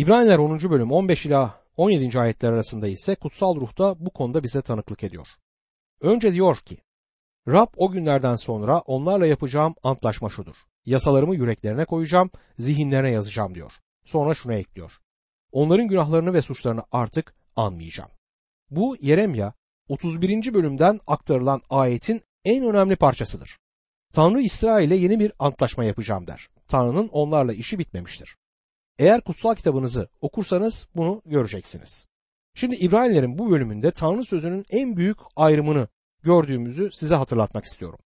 İbraniler 10. bölüm 15 ila 17. ayetler arasında ise kutsal ruhta bu konuda bize tanıklık ediyor. Önce diyor ki, Rab o günlerden sonra onlarla yapacağım antlaşma şudur. Yasalarımı yüreklerine koyacağım, zihinlerine yazacağım diyor. Sonra şunu ekliyor. Onların günahlarını ve suçlarını artık anmayacağım. Bu Yeremya 31. bölümden aktarılan ayetin en önemli parçasıdır. Tanrı İsrail'e yeni bir antlaşma yapacağım der. Tanrı'nın onlarla işi bitmemiştir. Eğer kutsal kitabınızı okursanız bunu göreceksiniz. Şimdi İbranilerin bu bölümünde Tanrı sözünün en büyük ayrımını gördüğümüzü size hatırlatmak istiyorum.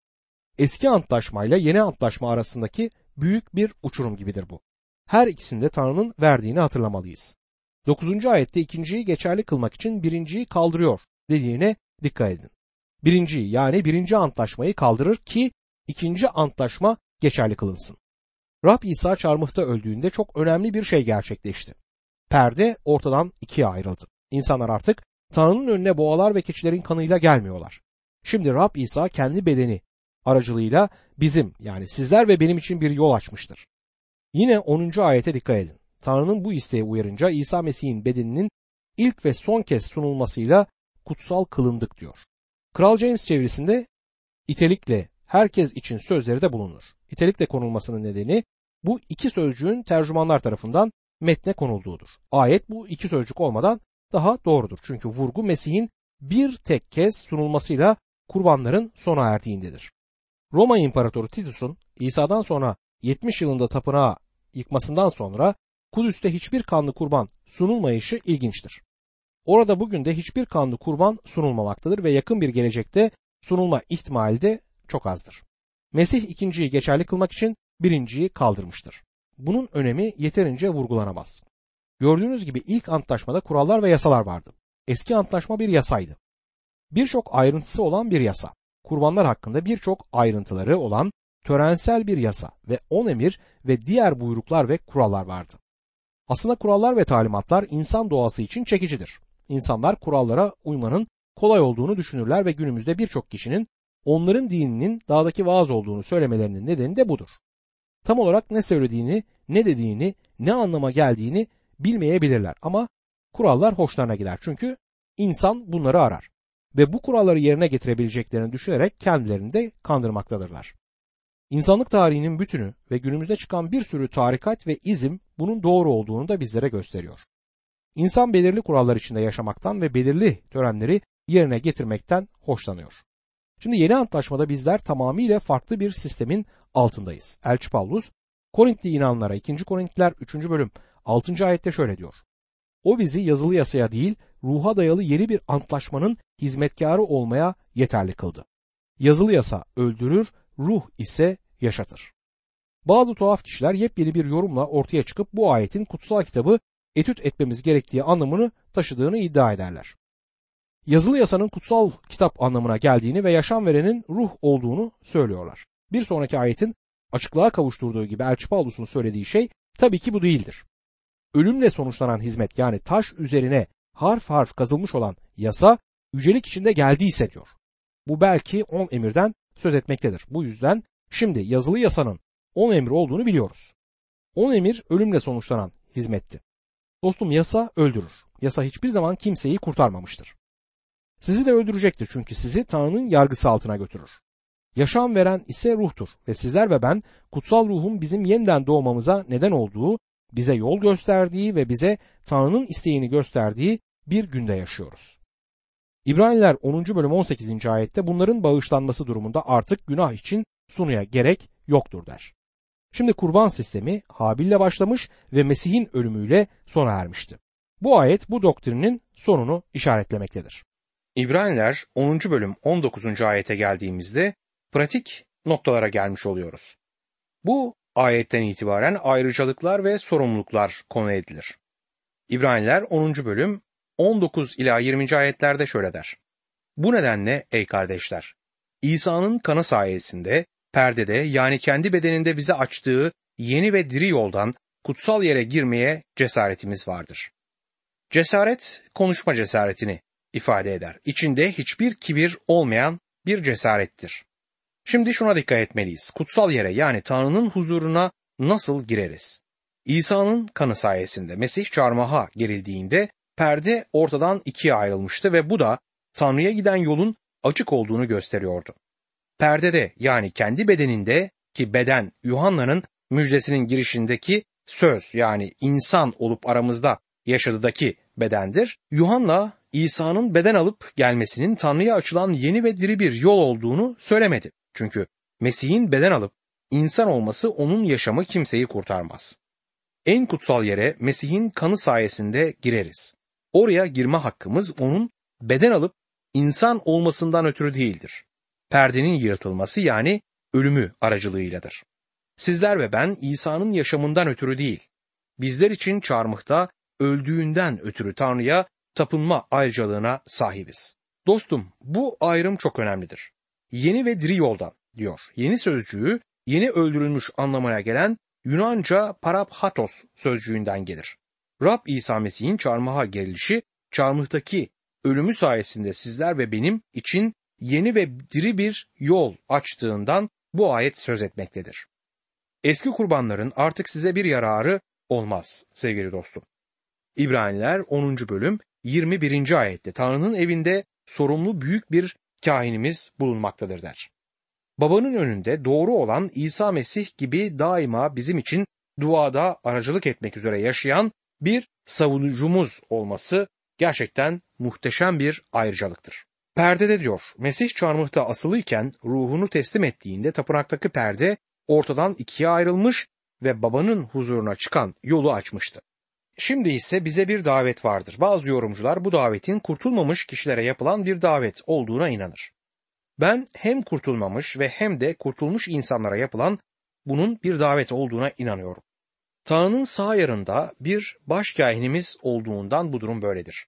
Eski antlaşmayla yeni antlaşma arasındaki büyük bir uçurum gibidir bu. Her ikisinde Tanrı'nın verdiğini hatırlamalıyız. 9. ayette ikinciyi geçerli kılmak için birinciyi kaldırıyor dediğine dikkat edin. Birinciyi yani birinci antlaşmayı kaldırır ki ikinci antlaşma geçerli kılınsın. Rab İsa çarmıhta öldüğünde çok önemli bir şey gerçekleşti. Perde ortadan ikiye ayrıldı. İnsanlar artık Tanrı'nın önüne boğalar ve keçilerin kanıyla gelmiyorlar. Şimdi Rab İsa kendi bedeni aracılığıyla bizim yani sizler ve benim için bir yol açmıştır. Yine 10. ayete dikkat edin. Tanrı'nın bu isteğe uyarınca İsa Mesih'in bedeninin ilk ve son kez sunulmasıyla kutsal kılındık diyor. Kral James çevirisinde itelikle herkes için sözleri de bulunur. İtelikle konulmasının nedeni bu iki sözcüğün tercümanlar tarafından metne konulduğudur. Ayet bu iki sözcük olmadan daha doğrudur. Çünkü vurgu Mesih'in bir tek kez sunulmasıyla kurbanların sona erdiğindedir. Roma İmparatoru Titus'un İsa'dan sonra 70 yılında tapınağı yıkmasından sonra Kudüs'te hiçbir kanlı kurban sunulmayışı ilginçtir. Orada bugün de hiçbir kanlı kurban sunulmamaktadır ve yakın bir gelecekte sunulma ihtimali de çok azdır. Mesih ikinciyi geçerli kılmak için birinciyi kaldırmıştır. Bunun önemi yeterince vurgulanamaz. Gördüğünüz gibi ilk antlaşmada kurallar ve yasalar vardı. Eski antlaşma bir yasaydı. Birçok ayrıntısı olan bir yasa. Kurbanlar hakkında birçok ayrıntıları olan törensel bir yasa ve on emir ve diğer buyruklar ve kurallar vardı. Aslında kurallar ve talimatlar insan doğası için çekicidir. İnsanlar kurallara uymanın kolay olduğunu düşünürler ve günümüzde birçok kişinin onların dininin dağdaki vaaz olduğunu söylemelerinin nedeni de budur. Tam olarak ne söylediğini, ne dediğini, ne anlama geldiğini bilmeyebilirler ama kurallar hoşlarına gider çünkü insan bunları arar ve bu kuralları yerine getirebileceklerini düşünerek kendilerini de kandırmaktadırlar. İnsanlık tarihinin bütünü ve günümüzde çıkan bir sürü tarikat ve izim bunun doğru olduğunu da bizlere gösteriyor. İnsan belirli kurallar içinde yaşamaktan ve belirli törenleri yerine getirmekten hoşlanıyor. Şimdi yeni antlaşmada bizler tamamıyla farklı bir sistemin altındayız. Elçi Paulus Korintli inanlara 2. Korintliler 3. bölüm 6. ayette şöyle diyor. O bizi yazılı yasaya değil ruha dayalı yeni bir antlaşmanın hizmetkarı olmaya yeterli kıldı. Yazılı yasa öldürür, ruh ise yaşatır. Bazı tuhaf kişiler yepyeni bir yorumla ortaya çıkıp bu ayetin kutsal kitabı etüt etmemiz gerektiği anlamını taşıdığını iddia ederler. Yazılı yasanın kutsal kitap anlamına geldiğini ve yaşam verenin ruh olduğunu söylüyorlar. Bir sonraki ayetin açıklığa kavuşturduğu gibi Elçi Paulus'un söylediği şey tabii ki bu değildir. Ölümle sonuçlanan hizmet yani taş üzerine harf harf kazılmış olan yasa yücelik içinde geldiyse diyor. Bu belki on emirden söz etmektedir. Bu yüzden şimdi yazılı yasanın on emir olduğunu biliyoruz. On emir ölümle sonuçlanan hizmetti. Dostum yasa öldürür. Yasa hiçbir zaman kimseyi kurtarmamıştır. Sizi de öldürecektir çünkü sizi Tanrı'nın yargısı altına götürür. Yaşam veren ise ruhtur ve sizler ve ben kutsal ruhun bizim yeniden doğmamıza neden olduğu, bize yol gösterdiği ve bize Tanrı'nın isteğini gösterdiği bir günde yaşıyoruz. İbraniler 10. bölüm 18. ayette bunların bağışlanması durumunda artık günah için sunuya gerek yoktur der. Şimdi kurban sistemi Habil'le başlamış ve Mesih'in ölümüyle sona ermişti. Bu ayet bu doktrinin sonunu işaretlemektedir. İbraniler 10. bölüm 19. ayete geldiğimizde pratik noktalara gelmiş oluyoruz. Bu ayetten itibaren ayrıcalıklar ve sorumluluklar konu edilir. İbraniler 10. bölüm 19 ila 20. ayetlerde şöyle der. Bu nedenle ey kardeşler, İsa'nın kanı sayesinde perdede yani kendi bedeninde bize açtığı yeni ve diri yoldan kutsal yere girmeye cesaretimiz vardır. Cesaret konuşma cesaretini ifade eder. İçinde hiçbir kibir olmayan bir cesarettir. Şimdi şuna dikkat etmeliyiz. Kutsal yere yani Tanrı'nın huzuruna nasıl gireriz? İsa'nın kanı sayesinde Mesih çarmıha gerildiğinde perde ortadan ikiye ayrılmıştı ve bu da Tanrı'ya giden yolun açık olduğunu gösteriyordu. Perdede yani kendi bedeninde ki beden Yuhanna'nın müjdesinin girişindeki söz yani insan olup aramızda yaşadıdaki bedendir. Yuhanna İsa'nın beden alıp gelmesinin Tanrı'ya açılan yeni ve diri bir yol olduğunu söylemedi. Çünkü Mesih'in beden alıp insan olması onun yaşamı kimseyi kurtarmaz. En kutsal yere Mesih'in kanı sayesinde gireriz. Oraya girme hakkımız onun beden alıp insan olmasından ötürü değildir. Perdenin yırtılması yani ölümü aracılığıyladır. Sizler ve ben İsa'nın yaşamından ötürü değil, bizler için çarmıhta öldüğünden ötürü Tanrı'ya tapınma ayrıcalığına sahibiz. Dostum bu ayrım çok önemlidir. Yeni ve diri yoldan diyor. Yeni sözcüğü yeni öldürülmüş anlamına gelen Yunanca paraphatos sözcüğünden gelir. Rab İsa Mesih'in çarmıha gerilişi, çarmıhtaki ölümü sayesinde sizler ve benim için yeni ve diri bir yol açtığından bu ayet söz etmektedir. Eski kurbanların artık size bir yararı olmaz sevgili dostum. İbraniler 10. bölüm 21. ayette Tanrı'nın evinde sorumlu büyük bir kahinimiz bulunmaktadır der. Babanın önünde doğru olan İsa Mesih gibi daima bizim için duada aracılık etmek üzere yaşayan bir savunucumuz olması gerçekten muhteşem bir ayrıcalıktır. Perdede diyor, Mesih çarmıhta asılıyken ruhunu teslim ettiğinde tapınaktaki perde ortadan ikiye ayrılmış ve babanın huzuruna çıkan yolu açmıştı. Şimdi ise bize bir davet vardır. Bazı yorumcular bu davetin kurtulmamış kişilere yapılan bir davet olduğuna inanır. Ben hem kurtulmamış ve hem de kurtulmuş insanlara yapılan bunun bir davet olduğuna inanıyorum. Tanrı'nın sağ yarında bir başkahinimiz olduğundan bu durum böyledir.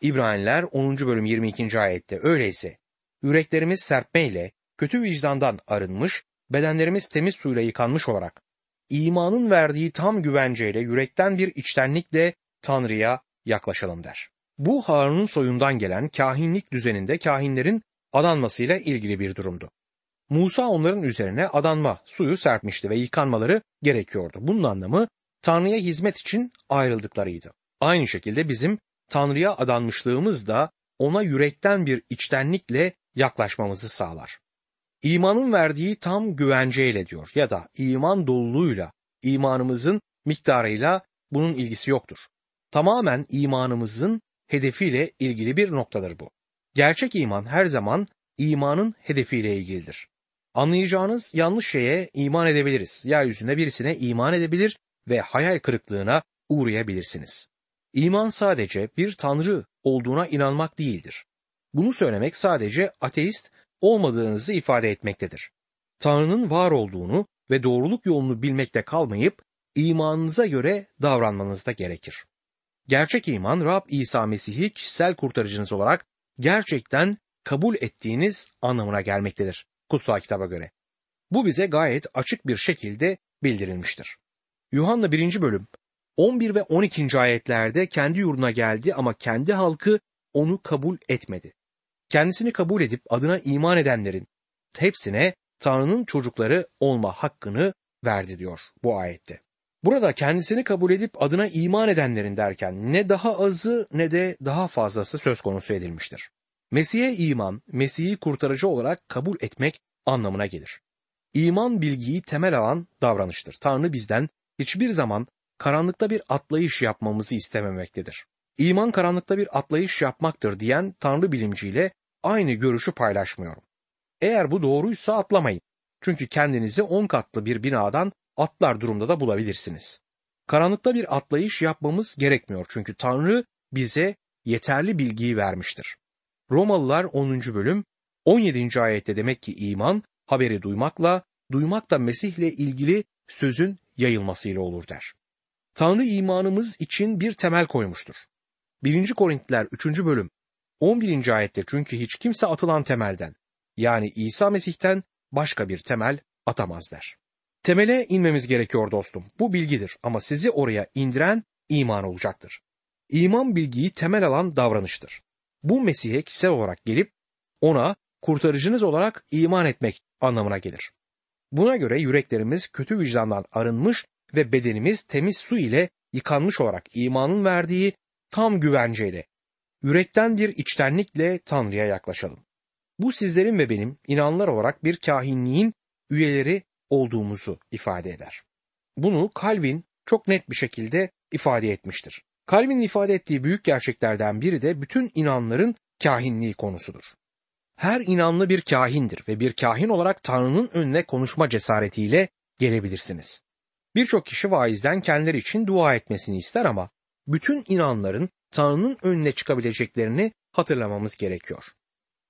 İbraniler 10. bölüm 22. ayette öyleyse yüreklerimiz serpmeyle kötü vicdandan arınmış, bedenlerimiz temiz suyla yıkanmış olarak imanın verdiği tam güvenceyle yürekten bir içtenlikle Tanrı'ya yaklaşalım der. Bu Harun'un soyundan gelen kahinlik düzeninde kahinlerin adanmasıyla ilgili bir durumdu. Musa onların üzerine adanma suyu serpmişti ve yıkanmaları gerekiyordu. Bunun anlamı Tanrı'ya hizmet için ayrıldıklarıydı. Aynı şekilde bizim Tanrı'ya adanmışlığımız da ona yürekten bir içtenlikle yaklaşmamızı sağlar. İmanın verdiği tam güvenceyle diyor ya da iman doluluğuyla, imanımızın miktarıyla bunun ilgisi yoktur. Tamamen imanımızın hedefiyle ilgili bir noktadır bu. Gerçek iman her zaman imanın hedefiyle ilgilidir. Anlayacağınız yanlış şeye iman edebiliriz. Yeryüzünde birisine iman edebilir ve hayal kırıklığına uğrayabilirsiniz. İman sadece bir tanrı olduğuna inanmak değildir. Bunu söylemek sadece ateist olmadığınızı ifade etmektedir. Tanrı'nın var olduğunu ve doğruluk yolunu bilmekte kalmayıp imanınıza göre davranmanız da gerekir. Gerçek iman Rab İsa Mesih'i kişisel kurtarıcınız olarak gerçekten kabul ettiğiniz anlamına gelmektedir kutsal kitaba göre. Bu bize gayet açık bir şekilde bildirilmiştir. Yuhanna 1. bölüm 11 ve 12. ayetlerde kendi yurduna geldi ama kendi halkı onu kabul etmedi. Kendisini kabul edip adına iman edenlerin hepsine Tanrı'nın çocukları olma hakkını verdi diyor bu ayette. Burada kendisini kabul edip adına iman edenlerin derken ne daha azı ne de daha fazlası söz konusu edilmiştir. Mesih'e iman, Mesih'i kurtarıcı olarak kabul etmek anlamına gelir. İman bilgiyi temel alan davranıştır. Tanrı bizden hiçbir zaman karanlıkta bir atlayış yapmamızı istememektedir. İman karanlıkta bir atlayış yapmaktır diyen Tanrı bilimciyle aynı görüşü paylaşmıyorum. Eğer bu doğruysa atlamayın. Çünkü kendinizi on katlı bir binadan atlar durumda da bulabilirsiniz. Karanlıkta bir atlayış yapmamız gerekmiyor çünkü Tanrı bize yeterli bilgiyi vermiştir. Romalılar 10. bölüm 17. ayette demek ki iman haberi duymakla, duymak da Mesih'le ilgili sözün yayılmasıyla olur der. Tanrı imanımız için bir temel koymuştur. 1. Korintiler 3. bölüm 11. ayette çünkü hiç kimse atılan temelden yani İsa Mesih'ten başka bir temel atamaz der. Temele inmemiz gerekiyor dostum. Bu bilgidir ama sizi oraya indiren iman olacaktır. İman bilgiyi temel alan davranıştır. Bu Mesih'e kişisel olarak gelip ona kurtarıcınız olarak iman etmek anlamına gelir. Buna göre yüreklerimiz kötü vicdandan arınmış ve bedenimiz temiz su ile yıkanmış olarak imanın verdiği tam güvenceyle, yürekten bir içtenlikle Tanrı'ya yaklaşalım. Bu sizlerin ve benim inanlar olarak bir kahinliğin üyeleri olduğumuzu ifade eder. Bunu Calvin çok net bir şekilde ifade etmiştir. Calvin'in ifade ettiği büyük gerçeklerden biri de bütün inanların kahinliği konusudur. Her inanlı bir kahindir ve bir kahin olarak Tanrı'nın önüne konuşma cesaretiyle gelebilirsiniz. Birçok kişi vaizden kendileri için dua etmesini ister ama bütün inanların Tanrı'nın önüne çıkabileceklerini hatırlamamız gerekiyor.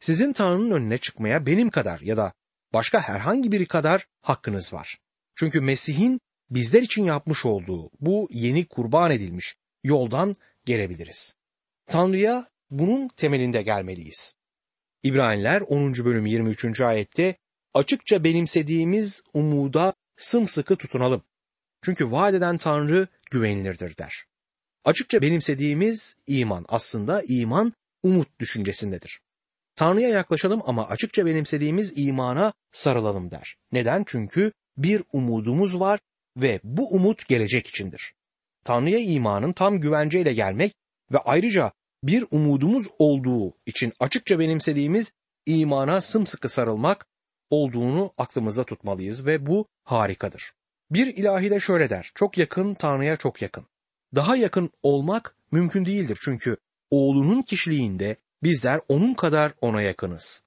Sizin Tanrı'nın önüne çıkmaya benim kadar ya da başka herhangi biri kadar hakkınız var. Çünkü Mesih'in bizler için yapmış olduğu bu yeni kurban edilmiş yoldan gelebiliriz. Tanrı'ya bunun temelinde gelmeliyiz. İbraniler 10. bölüm 23. ayette açıkça benimsediğimiz umuda sımsıkı tutunalım. Çünkü vaat eden Tanrı güvenilirdir der. Açıkça benimsediğimiz iman aslında iman umut düşüncesindedir. Tanrı'ya yaklaşalım ama açıkça benimsediğimiz imana sarılalım der. Neden? Çünkü bir umudumuz var ve bu umut gelecek içindir. Tanrı'ya imanın tam güvenceyle gelmek ve ayrıca bir umudumuz olduğu için açıkça benimsediğimiz imana sımsıkı sarılmak olduğunu aklımızda tutmalıyız ve bu harikadır. Bir ilahi de şöyle der, çok yakın Tanrı'ya çok yakın. Daha yakın olmak mümkün değildir çünkü oğlunun kişiliğinde bizler onun kadar ona yakınız.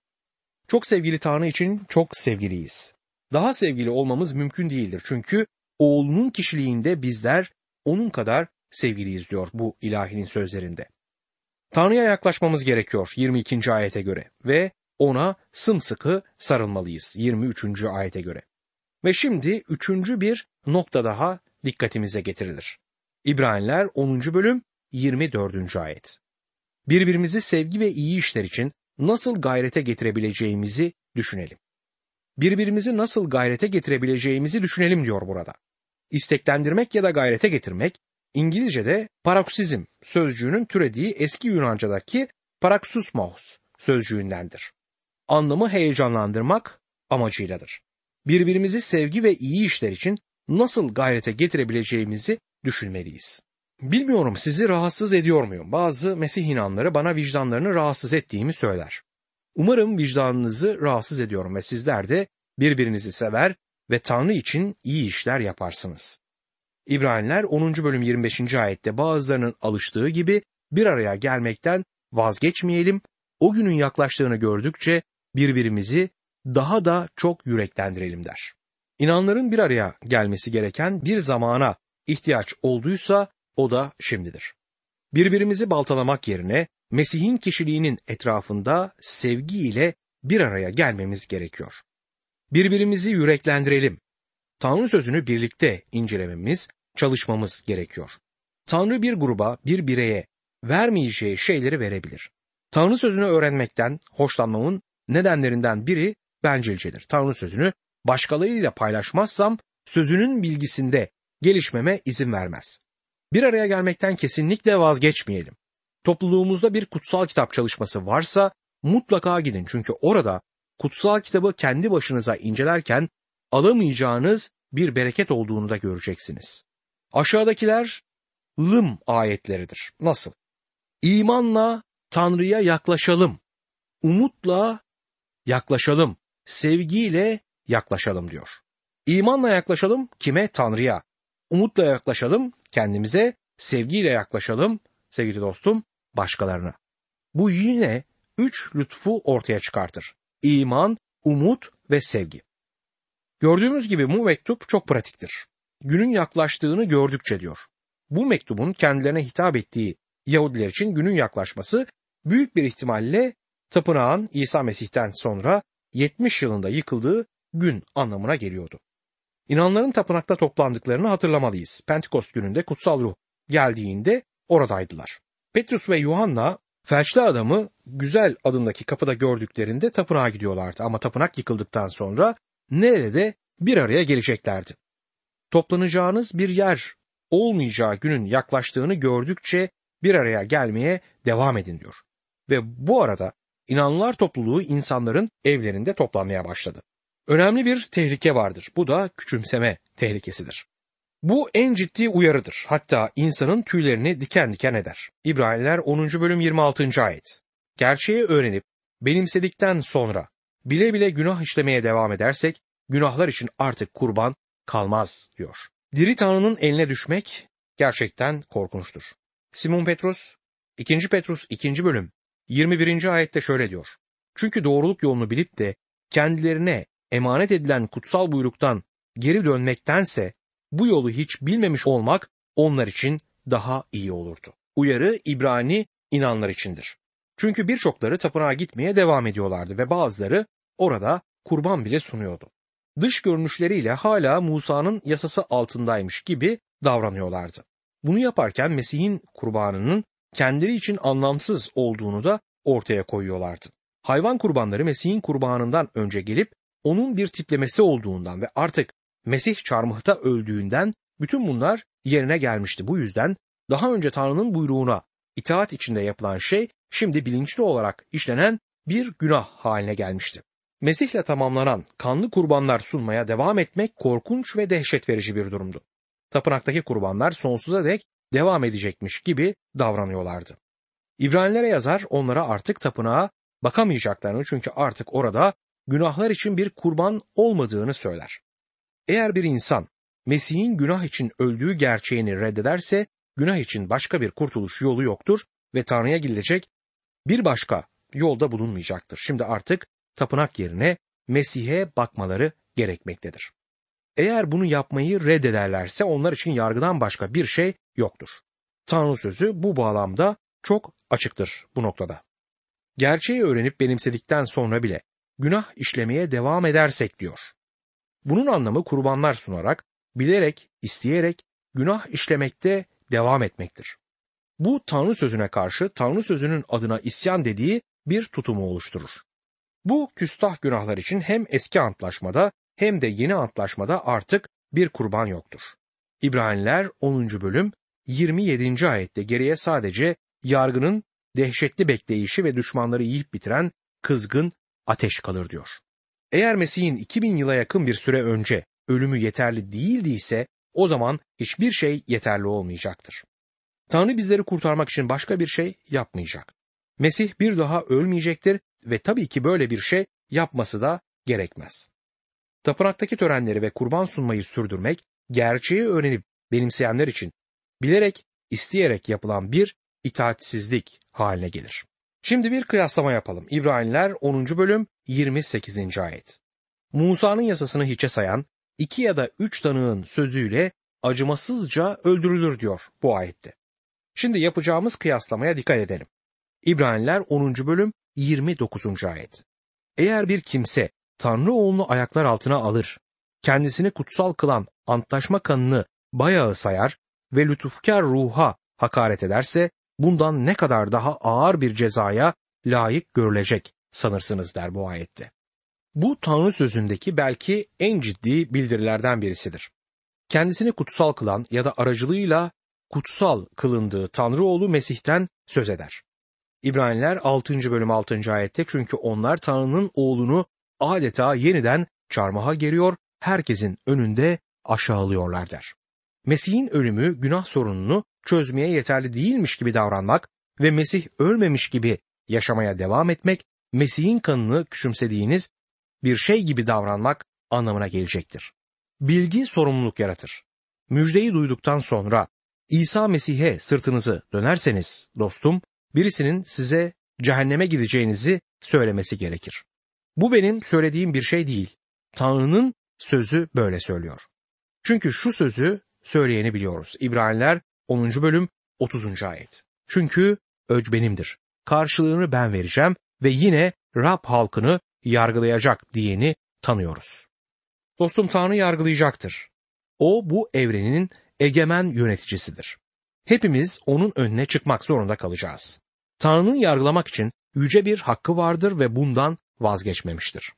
Çok sevgili Tanrı için çok sevgiliyiz. Daha sevgili olmamız mümkün değildir çünkü oğlunun kişiliğinde bizler onun kadar sevgiliyiz diyor bu ilahinin sözlerinde. Tanrı'ya yaklaşmamız gerekiyor 22. ayete göre ve ona sımsıkı sarılmalıyız 23. ayete göre. Ve şimdi üçüncü bir nokta daha dikkatimize getirilir. İbraniler 10. bölüm 24. ayet. Birbirimizi sevgi ve iyi işler için nasıl gayrete getirebileceğimizi düşünelim. Birbirimizi nasıl gayrete getirebileceğimizi düşünelim diyor burada. İsteklendirmek ya da gayrete getirmek İngilizce'de paroksizm sözcüğünün türediği eski Yunanca'daki paraksusmos sözcüğündendir. Anlamı heyecanlandırmak amacıyladır. Birbirimizi sevgi ve iyi işler için nasıl gayrete getirebileceğimizi düşünmeliyiz. Bilmiyorum sizi rahatsız ediyor muyum? Bazı Mesih inanları bana vicdanlarını rahatsız ettiğimi söyler. Umarım vicdanınızı rahatsız ediyorum ve sizler de birbirinizi sever ve Tanrı için iyi işler yaparsınız. İbraniler 10. bölüm 25. ayette bazılarının alıştığı gibi bir araya gelmekten vazgeçmeyelim, o günün yaklaştığını gördükçe birbirimizi daha da çok yüreklendirelim der. İnanların bir araya gelmesi gereken bir zamana ihtiyaç olduysa o da şimdidir. Birbirimizi baltalamak yerine Mesih'in kişiliğinin etrafında sevgiyle bir araya gelmemiz gerekiyor. Birbirimizi yüreklendirelim. Tanrı sözünü birlikte incelememiz, çalışmamız gerekiyor. Tanrı bir gruba, bir bireye vermeyeceği şeyleri verebilir. Tanrı sözünü öğrenmekten hoşlanmamın nedenlerinden biri bencilcedir. Tanrı sözünü başkalarıyla paylaşmazsam sözünün bilgisinde gelişmeme izin vermez. Bir araya gelmekten kesinlikle vazgeçmeyelim. Topluluğumuzda bir kutsal kitap çalışması varsa mutlaka gidin çünkü orada kutsal kitabı kendi başınıza incelerken alamayacağınız bir bereket olduğunu da göreceksiniz. Aşağıdakiler lım ayetleridir. Nasıl? İmanla Tanrı'ya yaklaşalım. Umutla yaklaşalım. Sevgiyle yaklaşalım diyor. İmanla yaklaşalım kime? Tanrı'ya. Umutla yaklaşalım kendimize, sevgiyle yaklaşalım sevgili dostum başkalarına. Bu yine üç lütfu ortaya çıkartır. İman, umut ve sevgi. Gördüğümüz gibi bu mektup çok pratiktir. Günün yaklaştığını gördükçe diyor. Bu mektubun kendilerine hitap ettiği Yahudiler için günün yaklaşması büyük bir ihtimalle tapınağın İsa Mesih'ten sonra 70 yılında yıkıldığı gün anlamına geliyordu. İnanların tapınakta toplandıklarını hatırlamalıyız. Pentekost gününde kutsal ruh geldiğinde oradaydılar. Petrus ve Yuhanna felçli adamı güzel adındaki kapıda gördüklerinde tapınağa gidiyorlardı ama tapınak yıkıldıktan sonra nerede bir araya geleceklerdi. Toplanacağınız bir yer olmayacağı günün yaklaştığını gördükçe bir araya gelmeye devam edin diyor. Ve bu arada inanlılar topluluğu insanların evlerinde toplanmaya başladı. Önemli bir tehlike vardır. Bu da küçümseme tehlikesidir. Bu en ciddi uyarıdır. Hatta insanın tüylerini diken diken eder. İbraniler 10. bölüm 26. ayet. Gerçeği öğrenip benimsedikten sonra bile bile günah işlemeye devam edersek günahlar için artık kurban kalmaz diyor. Diri Tanrı'nın eline düşmek gerçekten korkunçtur. Simon Petrus 2. Petrus 2. bölüm 21. ayette şöyle diyor. Çünkü doğruluk yolunu bilip de kendilerine emanet edilen kutsal buyruktan geri dönmektense bu yolu hiç bilmemiş olmak onlar için daha iyi olurdu. Uyarı İbrani inanlar içindir. Çünkü birçokları tapınağa gitmeye devam ediyorlardı ve bazıları orada kurban bile sunuyordu. Dış görünüşleriyle hala Musa'nın yasası altındaymış gibi davranıyorlardı. Bunu yaparken Mesih'in kurbanının kendileri için anlamsız olduğunu da ortaya koyuyorlardı. Hayvan kurbanları Mesih'in kurbanından önce gelip onun bir tiplemesi olduğundan ve artık Mesih çarmıhta öldüğünden bütün bunlar yerine gelmişti. Bu yüzden daha önce Tanrı'nın buyruğuna itaat içinde yapılan şey şimdi bilinçli olarak işlenen bir günah haline gelmişti. Mesih'le tamamlanan kanlı kurbanlar sunmaya devam etmek korkunç ve dehşet verici bir durumdu. Tapınaktaki kurbanlar sonsuza dek devam edecekmiş gibi davranıyorlardı. İbranilere yazar onlara artık tapınağa bakamayacaklarını çünkü artık orada günahlar için bir kurban olmadığını söyler. Eğer bir insan Mesih'in günah için öldüğü gerçeğini reddederse günah için başka bir kurtuluş yolu yoktur ve Tanrı'ya gidilecek bir başka yolda bulunmayacaktır. Şimdi artık tapınak yerine Mesih'e bakmaları gerekmektedir. Eğer bunu yapmayı reddederlerse onlar için yargıdan başka bir şey yoktur. Tanrı sözü bu bağlamda çok açıktır bu noktada. Gerçeği öğrenip benimsedikten sonra bile günah işlemeye devam edersek diyor. Bunun anlamı kurbanlar sunarak, bilerek, isteyerek günah işlemekte devam etmektir. Bu Tanrı sözüne karşı Tanrı sözünün adına isyan dediği bir tutumu oluşturur. Bu küstah günahlar için hem eski antlaşmada hem de yeni antlaşmada artık bir kurban yoktur. İbraniler 10. bölüm 27. ayette geriye sadece yargının dehşetli bekleyişi ve düşmanları yiyip bitiren kızgın ateş kalır diyor. Eğer Mesih'in 2000 yıla yakın bir süre önce ölümü yeterli değildiyse o zaman hiçbir şey yeterli olmayacaktır. Tanrı bizleri kurtarmak için başka bir şey yapmayacak. Mesih bir daha ölmeyecektir ve tabii ki böyle bir şey yapması da gerekmez. Tapınaktaki törenleri ve kurban sunmayı sürdürmek, gerçeği öğrenip benimseyenler için bilerek, isteyerek yapılan bir itaatsizlik haline gelir. Şimdi bir kıyaslama yapalım. İbraniler 10. bölüm 28. ayet. Musa'nın yasasını hiçe sayan iki ya da üç tanığın sözüyle acımasızca öldürülür diyor bu ayette. Şimdi yapacağımız kıyaslamaya dikkat edelim. İbraniler 10. bölüm 29. ayet. Eğer bir kimse Tanrı oğlunu ayaklar altına alır, kendisini kutsal kılan antlaşma kanını bayağı sayar ve lütufkar ruha hakaret ederse bundan ne kadar daha ağır bir cezaya layık görülecek sanırsınız der bu ayette. Bu Tanrı sözündeki belki en ciddi bildirilerden birisidir. Kendisini kutsal kılan ya da aracılığıyla kutsal kılındığı Tanrı oğlu Mesih'ten söz eder. İbraniler 6. bölüm 6. ayette çünkü onlar Tanrı'nın oğlunu adeta yeniden çarmıha geriyor, herkesin önünde aşağılıyorlar der. Mesih'in ölümü günah sorununu çözmeye yeterli değilmiş gibi davranmak ve Mesih ölmemiş gibi yaşamaya devam etmek, Mesih'in kanını küçümsediğiniz bir şey gibi davranmak anlamına gelecektir. Bilgi sorumluluk yaratır. Müjdeyi duyduktan sonra İsa Mesih'e sırtınızı dönerseniz dostum, birisinin size cehenneme gideceğinizi söylemesi gerekir. Bu benim söylediğim bir şey değil. Tanrı'nın sözü böyle söylüyor. Çünkü şu sözü söyleyeni biliyoruz. İbraniler 10. bölüm 30. ayet. Çünkü öc benimdir. Karşılığını ben vereceğim ve yine Rab halkını yargılayacak diyeni tanıyoruz. Dostum Tanrı yargılayacaktır. O bu evrenin egemen yöneticisidir. Hepimiz onun önüne çıkmak zorunda kalacağız. Tanrı'nın yargılamak için yüce bir hakkı vardır ve bundan vazgeçmemiştir.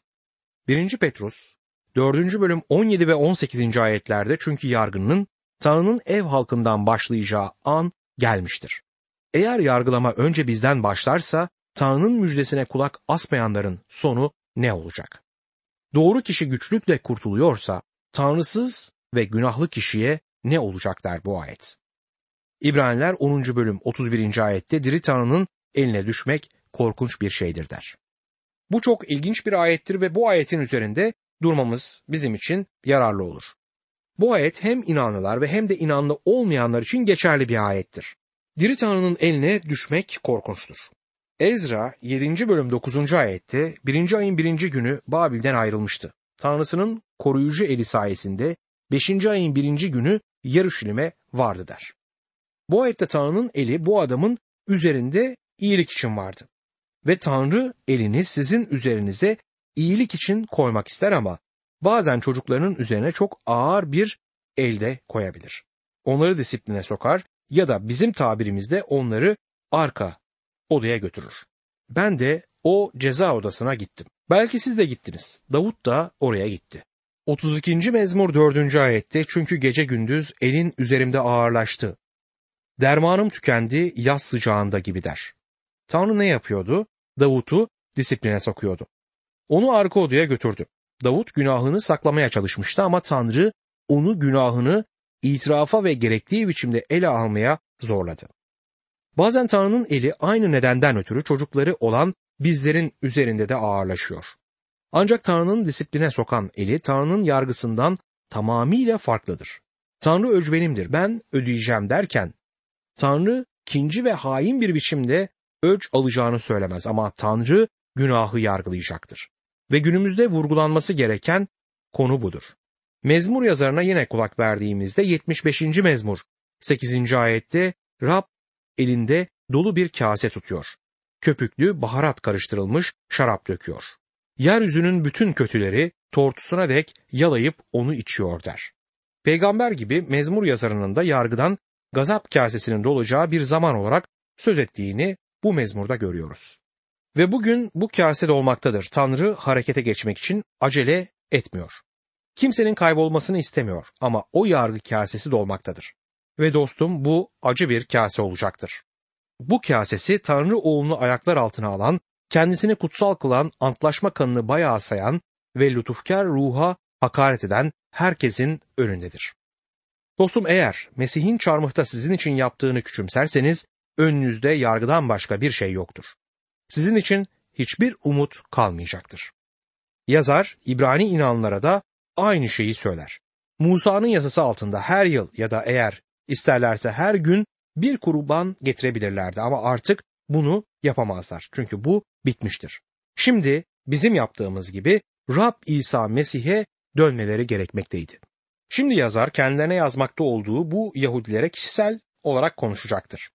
1. Petrus 4. bölüm 17 ve 18. ayetlerde çünkü yargının Tanrı'nın ev halkından başlayacağı an gelmiştir. Eğer yargılama önce bizden başlarsa Tanrı'nın müjdesine kulak asmayanların sonu ne olacak? Doğru kişi güçlükle kurtuluyorsa Tanrısız ve günahlı kişiye ne olacak der bu ayet. İbraniler 10. bölüm 31. ayette diri Tanrı'nın eline düşmek korkunç bir şeydir der. Bu çok ilginç bir ayettir ve bu ayetin üzerinde durmamız bizim için yararlı olur. Bu ayet hem inanlılar ve hem de inanlı olmayanlar için geçerli bir ayettir. Diri Tanrı'nın eline düşmek korkunçtur. Ezra 7. bölüm 9. ayette 1. ayın 1. günü Babil'den ayrılmıştı. Tanrısının koruyucu eli sayesinde 5. ayın 1. günü Yarışilim'e vardı der. Bu ayette Tanrı'nın eli bu adamın üzerinde iyilik için vardı. Ve Tanrı elini sizin üzerinize iyilik için koymak ister ama bazen çocuklarının üzerine çok ağır bir elde koyabilir. Onları disipline sokar ya da bizim tabirimizde onları arka odaya götürür. Ben de o ceza odasına gittim. Belki siz de gittiniz. Davut da oraya gitti. 32. mezmur 4. ayette çünkü gece gündüz elin üzerimde ağırlaştı. Dermanım tükendi yaz sıcağında gibi der. Tanrı ne yapıyordu? Davut'u disipline sokuyordu. Onu arka odaya götürdü. Davut günahını saklamaya çalışmıştı ama Tanrı onu günahını itirafa ve gerektiği biçimde ele almaya zorladı. Bazen Tanrı'nın eli aynı nedenden ötürü çocukları olan bizlerin üzerinde de ağırlaşıyor. Ancak Tanrı'nın disipline sokan eli Tanrı'nın yargısından tamamıyla farklıdır. Tanrı öcbenimdir, ben ödeyeceğim derken Tanrı kinci ve hain bir biçimde öc alacağını söylemez ama Tanrı günahı yargılayacaktır. Ve günümüzde vurgulanması gereken konu budur. Mezmur yazarına yine kulak verdiğimizde 75. mezmur 8. ayette Rab elinde dolu bir kase tutuyor. Köpüklü baharat karıştırılmış şarap döküyor. Yeryüzünün bütün kötüleri tortusuna dek yalayıp onu içiyor der. Peygamber gibi mezmur yazarının da yargıdan gazap kasesinin dolacağı bir zaman olarak söz ettiğini bu mezmurda görüyoruz. Ve bugün bu kase dolmaktadır. Tanrı harekete geçmek için acele etmiyor. Kimsenin kaybolmasını istemiyor ama o yargı kasesi dolmaktadır. Ve dostum bu acı bir kase olacaktır. Bu kasesi Tanrı oğlunu ayaklar altına alan, kendisini kutsal kılan, antlaşma kanını bayağı sayan ve lütufkar ruha hakaret eden herkesin önündedir. Dostum eğer Mesih'in çarmıhta sizin için yaptığını küçümserseniz önünüzde yargıdan başka bir şey yoktur. Sizin için hiçbir umut kalmayacaktır. Yazar İbrani inanlara da aynı şeyi söyler. Musa'nın yasası altında her yıl ya da eğer isterlerse her gün bir kurban getirebilirlerdi ama artık bunu yapamazlar. Çünkü bu bitmiştir. Şimdi bizim yaptığımız gibi Rab İsa Mesih'e dönmeleri gerekmekteydi. Şimdi yazar kendilerine yazmakta olduğu bu Yahudilere kişisel olarak konuşacaktır.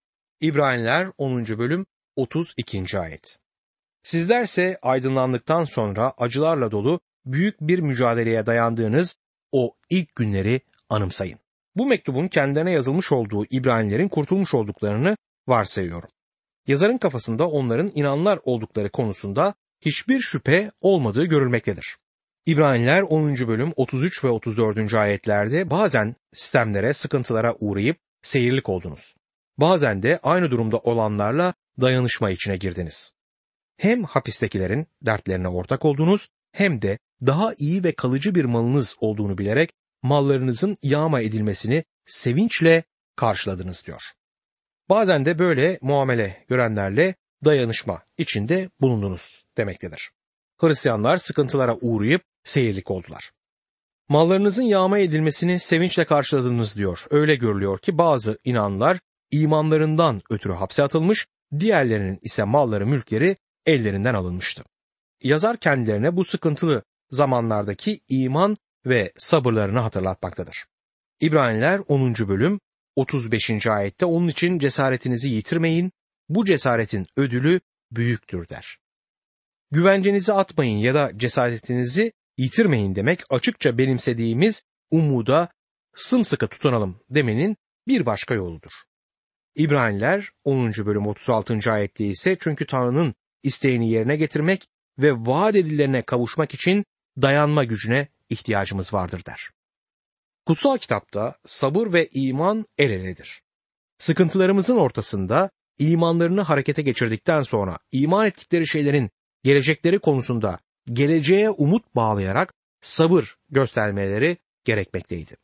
İbraniler 10. bölüm 32. ayet. Sizlerse aydınlandıktan sonra acılarla dolu büyük bir mücadeleye dayandığınız o ilk günleri anımsayın. Bu mektubun kendilerine yazılmış olduğu İbranilerin kurtulmuş olduklarını varsayıyorum. Yazarın kafasında onların inanlar oldukları konusunda hiçbir şüphe olmadığı görülmektedir. İbraniler 10. bölüm 33 ve 34. ayetlerde bazen sistemlere, sıkıntılara uğrayıp seyirlik oldunuz. Bazen de aynı durumda olanlarla dayanışma içine girdiniz. Hem hapistekilerin dertlerine ortak oldunuz hem de daha iyi ve kalıcı bir malınız olduğunu bilerek mallarınızın yağma edilmesini sevinçle karşıladınız diyor. Bazen de böyle muamele görenlerle dayanışma içinde bulundunuz demektedir. Hristiyanlar sıkıntılara uğrayıp seyirlik oldular. Mallarınızın yağma edilmesini sevinçle karşıladınız diyor. Öyle görülüyor ki bazı inanlar imanlarından ötürü hapse atılmış, diğerlerinin ise malları mülkleri ellerinden alınmıştı. Yazar kendilerine bu sıkıntılı zamanlardaki iman ve sabırlarını hatırlatmaktadır. İbraniler 10. bölüm 35. ayette onun için cesaretinizi yitirmeyin, bu cesaretin ödülü büyüktür der. Güvencenizi atmayın ya da cesaretinizi yitirmeyin demek açıkça benimsediğimiz umuda sımsıkı tutunalım demenin bir başka yoludur. İbraniler 10. bölüm 36. ayette ise çünkü Tanrı'nın isteğini yerine getirmek ve vaat edilenlerine kavuşmak için dayanma gücüne ihtiyacımız vardır der. Kutsal kitapta sabır ve iman el eledir. Sıkıntılarımızın ortasında imanlarını harekete geçirdikten sonra iman ettikleri şeylerin gelecekleri konusunda geleceğe umut bağlayarak sabır göstermeleri gerekmekteydi.